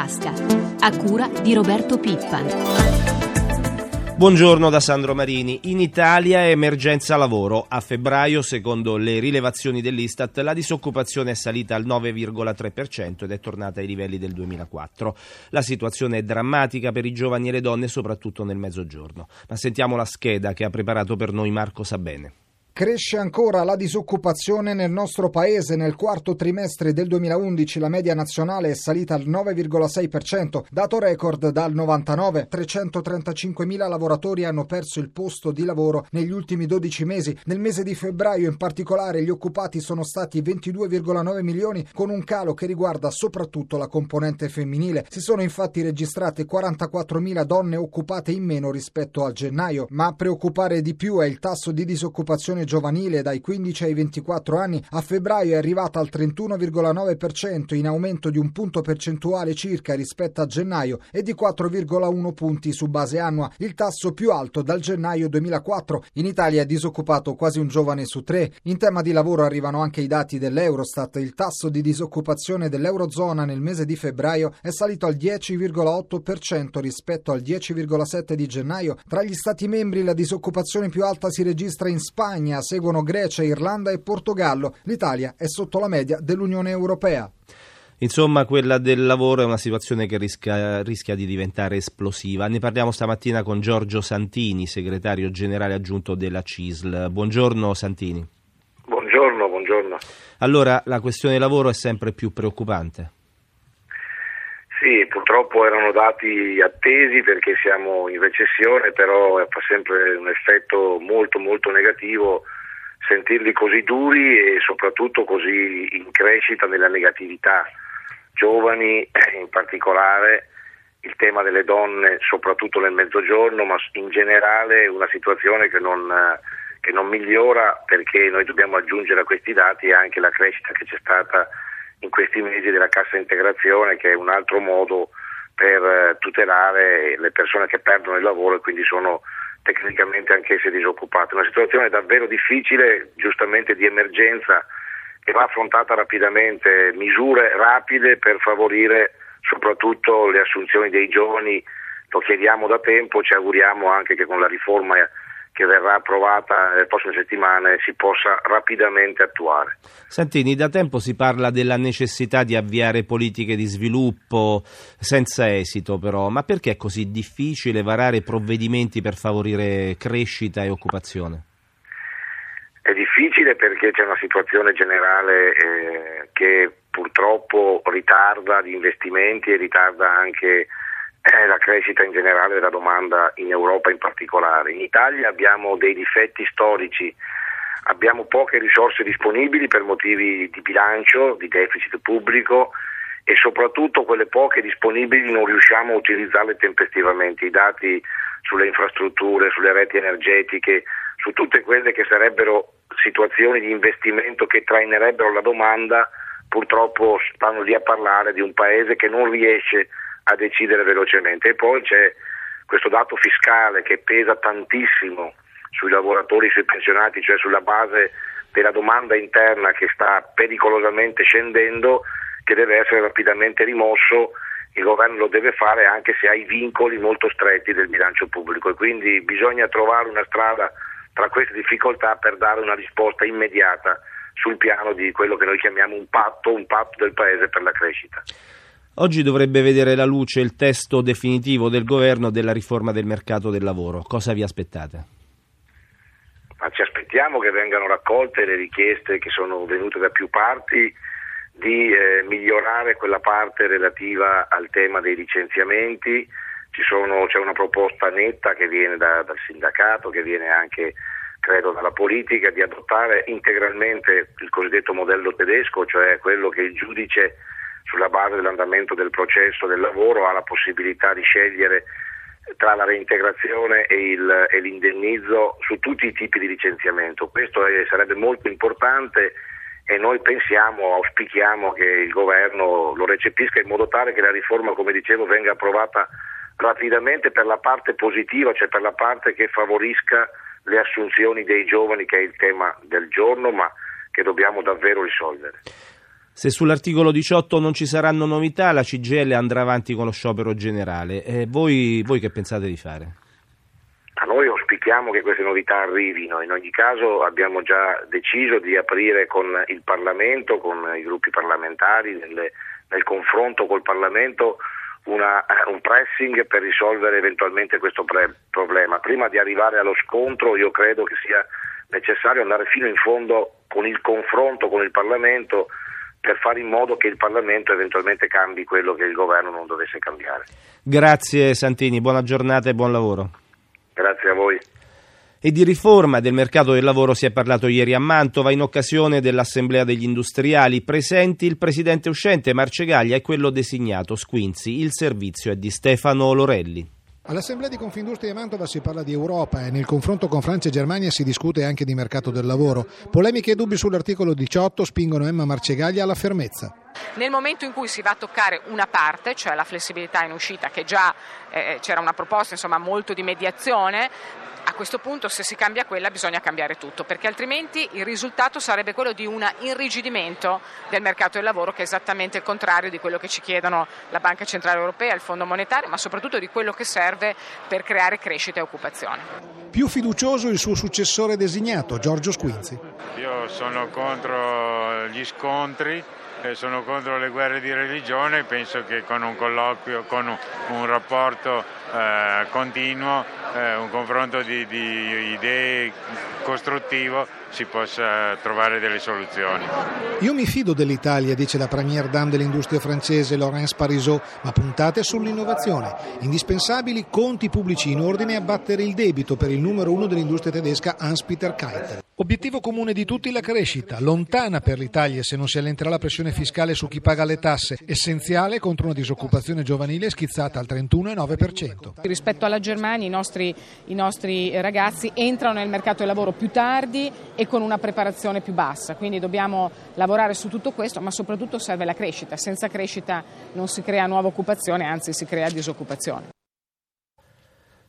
tasca, a cura di Roberto Pippan. Buongiorno da Sandro Marini. In Italia è emergenza lavoro. A febbraio, secondo le rilevazioni dell'Istat, la disoccupazione è salita al 9,3% ed è tornata ai livelli del 2004. La situazione è drammatica per i giovani e le donne, soprattutto nel mezzogiorno. Ma sentiamo la scheda che ha preparato per noi Marco Sabene. Cresce ancora la disoccupazione nel nostro paese. Nel quarto trimestre del 2011 la media nazionale è salita al 9,6%, dato record dal 99. 335.000 lavoratori hanno perso il posto di lavoro negli ultimi 12 mesi. Nel mese di febbraio in particolare gli occupati sono stati 22,9 milioni, con un calo che riguarda soprattutto la componente femminile. Si sono infatti registrate 44.000 donne occupate in meno rispetto a gennaio, ma a preoccupare di più è il tasso di disoccupazione giovanile dai 15 ai 24 anni a febbraio è arrivata al 31,9% in aumento di un punto percentuale circa rispetto a gennaio e di 4,1 punti su base annua, il tasso più alto dal gennaio 2004. In Italia è disoccupato quasi un giovane su tre. In tema di lavoro arrivano anche i dati dell'Eurostat. Il tasso di disoccupazione dell'Eurozona nel mese di febbraio è salito al 10,8% rispetto al 10,7% di gennaio. Tra gli Stati membri la disoccupazione più alta si registra in Spagna seguono Grecia, Irlanda e Portogallo. L'Italia è sotto la media dell'Unione Europea. Insomma, quella del lavoro è una situazione che rischia, rischia, di diventare esplosiva. Ne parliamo stamattina con Giorgio Santini, segretario generale aggiunto della CISL. Buongiorno Santini. Buongiorno, buongiorno. Allora, la questione del lavoro è sempre più preoccupante. Sì, purtroppo erano dati attesi perché siamo in recessione, però fa sempre un effetto molto molto negativo sentirli così duri e soprattutto così in crescita nella negatività. Giovani in particolare, il tema delle donne soprattutto nel mezzogiorno, ma in generale una situazione che non, che non migliora perché noi dobbiamo aggiungere a questi dati anche la crescita che c'è stata in questi mesi della cassa integrazione che è un altro modo per eh, tutelare le persone che perdono il lavoro e quindi sono tecnicamente anch'esse disoccupate. Una situazione davvero difficile, giustamente di emergenza, che va affrontata rapidamente, misure rapide per favorire soprattutto le assunzioni dei giovani, lo chiediamo da tempo, ci auguriamo anche che con la riforma che verrà approvata nelle prossime settimane si possa rapidamente attuare. Santini, da tempo si parla della necessità di avviare politiche di sviluppo senza esito però, ma perché è così difficile varare provvedimenti per favorire crescita e occupazione? È difficile perché c'è una situazione generale eh, che purtroppo ritarda gli investimenti e ritarda anche eh, la crescita in generale della domanda in Europa in particolare. In Italia abbiamo dei difetti storici, abbiamo poche risorse disponibili per motivi di bilancio, di deficit pubblico e soprattutto quelle poche disponibili non riusciamo a utilizzarle tempestivamente. I dati sulle infrastrutture, sulle reti energetiche, su tutte quelle che sarebbero situazioni di investimento che trainerebbero la domanda, purtroppo stanno lì a parlare di un paese che non riesce a a decidere velocemente. E poi c'è questo dato fiscale che pesa tantissimo sui lavoratori, sui pensionati, cioè sulla base della domanda interna che sta pericolosamente scendendo, che deve essere rapidamente rimosso. Il governo lo deve fare anche se ha i vincoli molto stretti del bilancio pubblico e quindi bisogna trovare una strada tra queste difficoltà per dare una risposta immediata sul piano di quello che noi chiamiamo un patto, un patto del Paese per la crescita. Oggi dovrebbe vedere la luce il testo definitivo del governo della riforma del mercato del lavoro. Cosa vi aspettate? Ma ci aspettiamo che vengano raccolte le richieste che sono venute da più parti di eh, migliorare quella parte relativa al tema dei licenziamenti. Sono, c'è una proposta netta che viene da, dal sindacato, che viene anche credo dalla politica, di adottare integralmente il cosiddetto modello tedesco, cioè quello che il giudice sulla base dell'andamento del processo del lavoro ha la possibilità di scegliere tra la reintegrazione e, il, e l'indennizzo su tutti i tipi di licenziamento. Questo è, sarebbe molto importante e noi pensiamo, auspichiamo che il governo lo recepisca in modo tale che la riforma, come dicevo, venga approvata rapidamente per la parte positiva, cioè per la parte che favorisca le assunzioni dei giovani, che è il tema del giorno, ma che dobbiamo davvero risolvere. Se sull'articolo 18 non ci saranno novità, la CGL andrà avanti con lo sciopero generale. Eh, voi, voi che pensate di fare? A noi auspichiamo che queste novità arrivino, in ogni caso abbiamo già deciso di aprire con il Parlamento, con i gruppi parlamentari, nelle, nel confronto col Parlamento una, un pressing per risolvere eventualmente questo pre- problema. Prima di arrivare allo scontro io credo che sia necessario andare fino in fondo con il confronto con il Parlamento per fare in modo che il Parlamento eventualmente cambi quello che il governo non dovesse cambiare. Grazie Santini, buona giornata e buon lavoro. Grazie a voi. E di riforma del mercato del lavoro si è parlato ieri a Mantova in occasione dell'Assemblea degli Industriali. Presenti il presidente uscente Marcegaglia e quello designato Squinzi. Il servizio è di Stefano Lorelli. All'Assemblea di Confindustria di Mantova si parla di Europa e nel confronto con Francia e Germania si discute anche di mercato del lavoro. Polemiche e dubbi sull'articolo 18 spingono Emma Marcegaglia alla fermezza. Nel momento in cui si va a toccare una parte, cioè la flessibilità in uscita, che già eh, c'era una proposta insomma, molto di mediazione, a questo punto se si cambia quella bisogna cambiare tutto, perché altrimenti il risultato sarebbe quello di un irrigidimento del mercato del lavoro, che è esattamente il contrario di quello che ci chiedono la Banca Centrale Europea, il Fondo Monetario, ma soprattutto di quello che serve per creare crescita e occupazione. Più fiducioso il suo successore designato, Giorgio Squinzi. Io sono contro gli scontri sono contro le guerre di religione, penso che con un colloquio, con un, un rapporto eh, continuo, eh, un confronto di, di idee costruttivo si possa trovare delle soluzioni. Io mi fido dell'Italia, dice la première dame dell'industria francese Laurence Parisot, ma puntate sull'innovazione. Indispensabili conti pubblici in ordine a battere il debito per il numero uno dell'industria tedesca Hans-Peter Keiter. Obiettivo comune di tutti la crescita, lontana per l'Italia se non si allenterà la pressione fiscale su chi paga le tasse, essenziale contro una disoccupazione giovanile schizzata al 31,9%. Rispetto alla Germania i nostri, i nostri ragazzi entrano nel mercato del lavoro più tardi e con una preparazione più bassa, quindi dobbiamo lavorare su tutto questo, ma soprattutto serve la crescita. Senza crescita non si crea nuova occupazione, anzi si crea disoccupazione.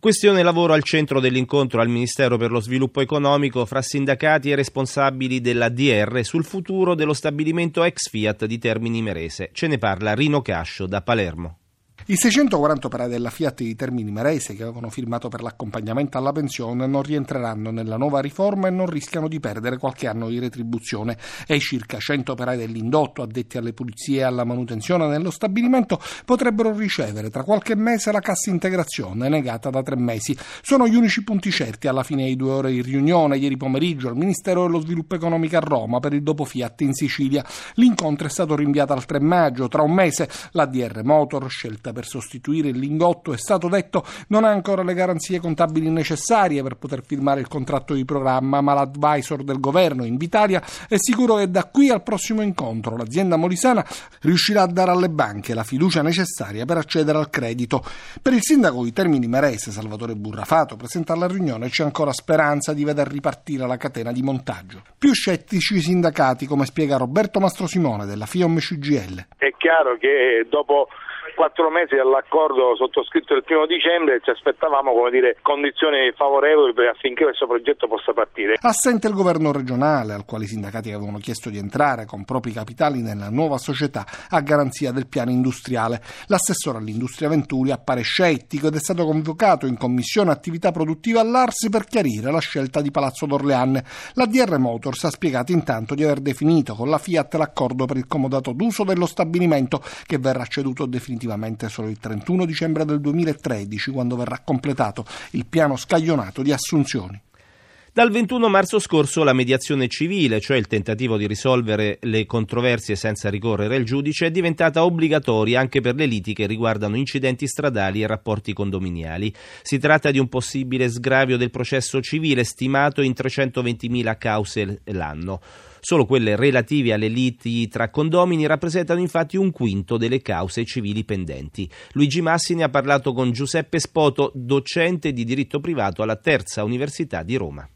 Questione lavoro al centro dell'incontro al Ministero per lo Sviluppo Economico fra sindacati e responsabili della DR sul futuro dello stabilimento ex Fiat di Termini Merese. Ce ne parla Rino Cascio da Palermo. I 640 operai della Fiat di Termini Merese che avevano firmato per l'accompagnamento alla pensione non rientreranno nella nuova riforma e non rischiano di perdere qualche anno di retribuzione e i circa 100 operai dell'indotto addetti alle pulizie e alla manutenzione nello stabilimento potrebbero ricevere tra qualche mese la cassa integrazione negata da tre mesi. Sono gli unici punti certi alla fine di due ore di riunione ieri pomeriggio al Ministero dello Sviluppo Economico a Roma per il dopo Fiat in Sicilia. L'incontro è stato rinviato al 3 maggio, tra un mese la DR Motor scelta per sostituire il lingotto, è stato detto non ha ancora le garanzie contabili necessarie per poter firmare il contratto di programma, ma l'advisor del governo Invitalia è sicuro che da qui al prossimo incontro l'azienda molisana riuscirà a dare alle banche la fiducia necessaria per accedere al credito. Per il sindaco di Termini Merese, Salvatore Burrafato, presente alla riunione c'è ancora speranza di veder ripartire la catena di montaggio. Più scettici i sindacati, come spiega Roberto Mastrosimone della FIOM CGL. È chiaro che dopo quattro mesi dall'accordo sottoscritto il primo dicembre ci aspettavamo come dire, condizioni favorevoli affinché questo progetto possa partire. Assente il governo regionale, al quale i sindacati avevano chiesto di entrare con propri capitali nella nuova società a garanzia del piano industriale. L'assessore all'industria Venturi appare scettico ed è stato convocato in commissione attività produttiva all'Arsi per chiarire la scelta di Palazzo d'Orleanne. La DR Motors ha spiegato intanto di aver definito con la Fiat l'accordo per il comodato d'uso dello stabilimento che verrà ceduto definitivamente definitivamente solo il 31 dicembre del 2013, quando verrà completato il piano scaglionato di assunzioni. Dal 21 marzo scorso la mediazione civile, cioè il tentativo di risolvere le controversie senza ricorrere al giudice, è diventata obbligatoria anche per le liti che riguardano incidenti stradali e rapporti condominiali. Si tratta di un possibile sgravio del processo civile stimato in 320.000 cause l'anno. Solo quelle relative alle liti tra condomini rappresentano infatti un quinto delle cause civili pendenti. Luigi Massi ne ha parlato con Giuseppe Spoto, docente di diritto privato alla Terza Università di Roma.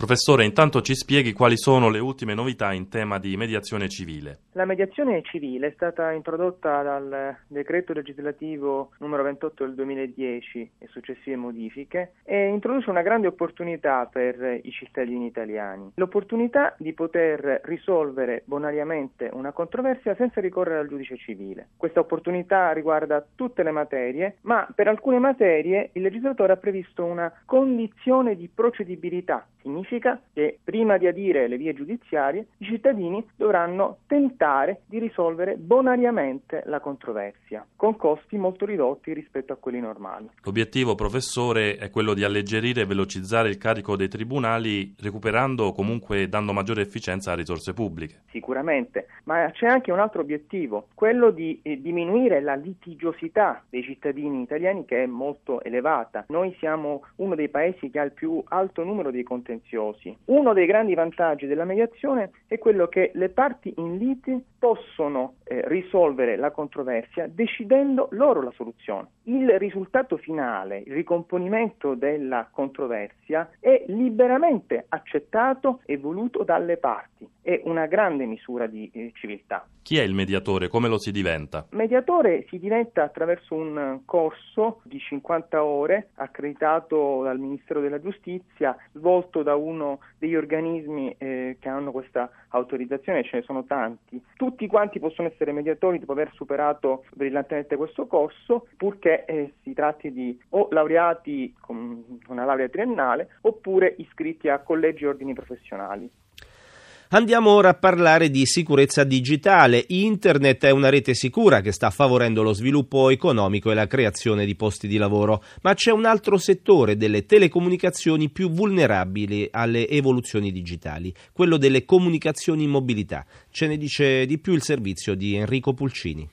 Professore, intanto ci spieghi quali sono le ultime novità in tema di mediazione civile. La mediazione civile è stata introdotta dal decreto legislativo numero 28 del 2010 e successive modifiche e introduce una grande opportunità per i cittadini italiani, l'opportunità di poter risolvere bonariamente una controversia senza ricorrere al giudice civile. Questa opportunità riguarda tutte le materie, ma per alcune materie il legislatore ha previsto una condizione di procedibilità Significa che prima di adire le vie giudiziarie i cittadini dovranno tentare di risolvere bonariamente la controversia, con costi molto ridotti rispetto a quelli normali. L'obiettivo, professore, è quello di alleggerire e velocizzare il carico dei tribunali, recuperando o comunque dando maggiore efficienza a risorse pubbliche. Sicuramente, ma c'è anche un altro obiettivo, quello di eh, diminuire la litigiosità dei cittadini italiani che è molto elevata. Noi siamo uno dei paesi che ha il più alto numero di contenziosi contenziosi. Uno dei grandi vantaggi della mediazione è quello che le parti in liti possono eh, risolvere la controversia decidendo loro la soluzione. Il risultato finale, il ricomponimento della controversia è liberamente accettato e voluto dalle parti. È una grande misura di eh, civiltà. Chi è il mediatore? Come lo si diventa? Mediatore si diventa attraverso un corso di 50 ore accreditato dal Ministero della Giustizia, svolto da uno degli organismi eh, che hanno questa autorizzazione, ce ne sono tanti. Tutti quanti possono essere mediatori dopo aver superato brillantemente questo corso, purché eh, si tratti di o laureati con una laurea triennale oppure iscritti a collegi e ordini professionali. Andiamo ora a parlare di sicurezza digitale. Internet è una rete sicura che sta favorendo lo sviluppo economico e la creazione di posti di lavoro, ma c'è un altro settore delle telecomunicazioni più vulnerabili alle evoluzioni digitali, quello delle comunicazioni in mobilità. Ce ne dice di più il servizio di Enrico Pulcini.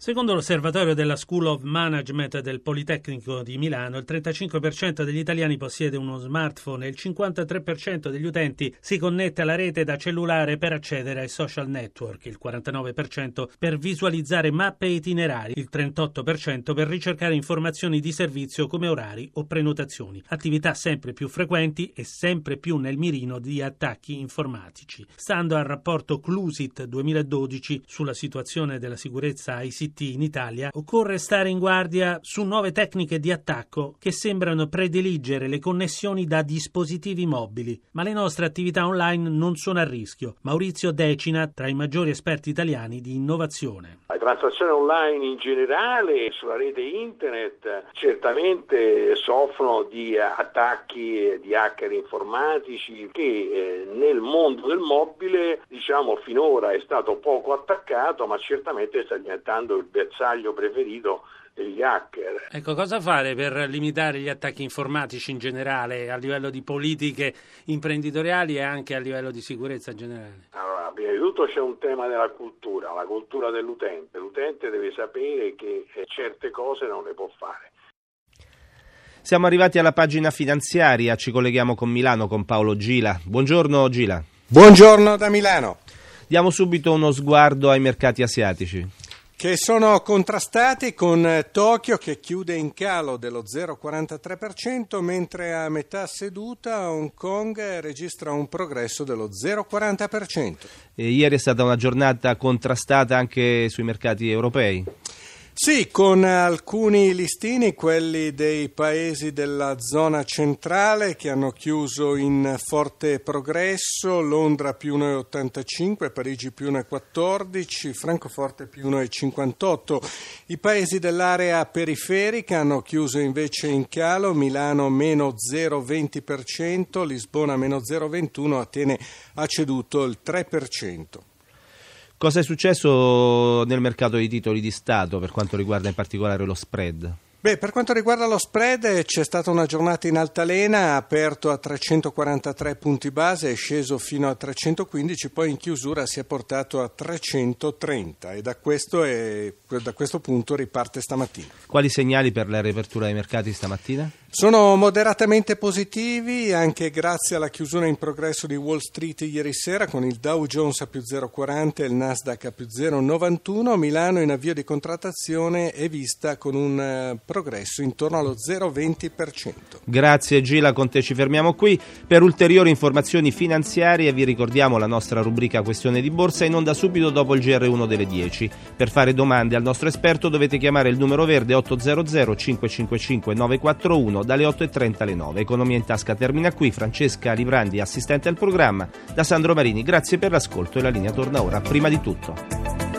Secondo l'osservatorio della School of Management del Politecnico di Milano, il 35% degli italiani possiede uno smartphone e il 53% degli utenti si connette alla rete da cellulare per accedere ai social network, il 49% per visualizzare mappe e itinerari, il 38% per ricercare informazioni di servizio come orari o prenotazioni, attività sempre più frequenti e sempre più nel mirino di attacchi informatici. Stando al rapporto Clusit 2012 sulla situazione della sicurezza ICT ICT in Italia, occorre stare in guardia su nuove tecniche di attacco che sembrano prediligere le connessioni da dispositivi mobili, ma le nostre attività online non sono a rischio. Maurizio Decina, tra i maggiori esperti italiani di innovazione. Le transazioni online in generale sulla rete internet certamente soffrono di attacchi di hacker informatici che eh, nel mondo del mobile diciamo finora è stato poco attaccato ma certamente sta diventando il bersaglio preferito degli hacker. Ecco, cosa fare per limitare gli attacchi informatici in generale a livello di politiche imprenditoriali e anche a livello di sicurezza generale? Allora, prima di tutto c'è un tema della cultura, la cultura dell'utente. L'utente deve sapere che eh, certe cose non le può fare. Siamo arrivati alla pagina finanziaria, ci colleghiamo con Milano con Paolo Gila. Buongiorno Gila. Buongiorno da Milano. Diamo subito uno sguardo ai mercati asiatici che sono contrastati con Tokyo che chiude in calo dello 0,43%, mentre a metà seduta Hong Kong registra un progresso dello 0,40%. E ieri è stata una giornata contrastata anche sui mercati europei. Sì, con alcuni listini, quelli dei paesi della zona centrale che hanno chiuso in forte progresso, Londra più 1,85, Parigi più 1,14, Francoforte più 1,58. I paesi dell'area periferica hanno chiuso invece in calo, Milano meno 0,20%, Lisbona meno 0,21, Atene ha ceduto il 3%. Cosa è successo nel mercato dei titoli di Stato per quanto riguarda in particolare lo spread? Beh, per quanto riguarda lo spread c'è stata una giornata in altalena, aperto a 343 punti base, è sceso fino a 315, poi in chiusura si è portato a 330 e da questo, è, da questo punto riparte stamattina. Quali segnali per la riapertura dei mercati stamattina? Sono moderatamente positivi anche grazie alla chiusura in progresso di Wall Street ieri sera con il Dow Jones a più 0,40 e il Nasdaq a più 0,91. Milano in avvio di contrattazione è vista con un progresso intorno allo 0,20%. Grazie Gila, con te ci fermiamo qui. Per ulteriori informazioni finanziarie vi ricordiamo la nostra rubrica Questione di Borsa in onda subito dopo il GR1 delle 10. Per fare domande al nostro esperto dovete chiamare il numero verde 800 555 941 dalle 8.30 alle 9. Economia in tasca termina qui. Francesca Livrandi, assistente al programma. Da Sandro Marini, grazie per l'ascolto e la linea torna ora. Prima di tutto.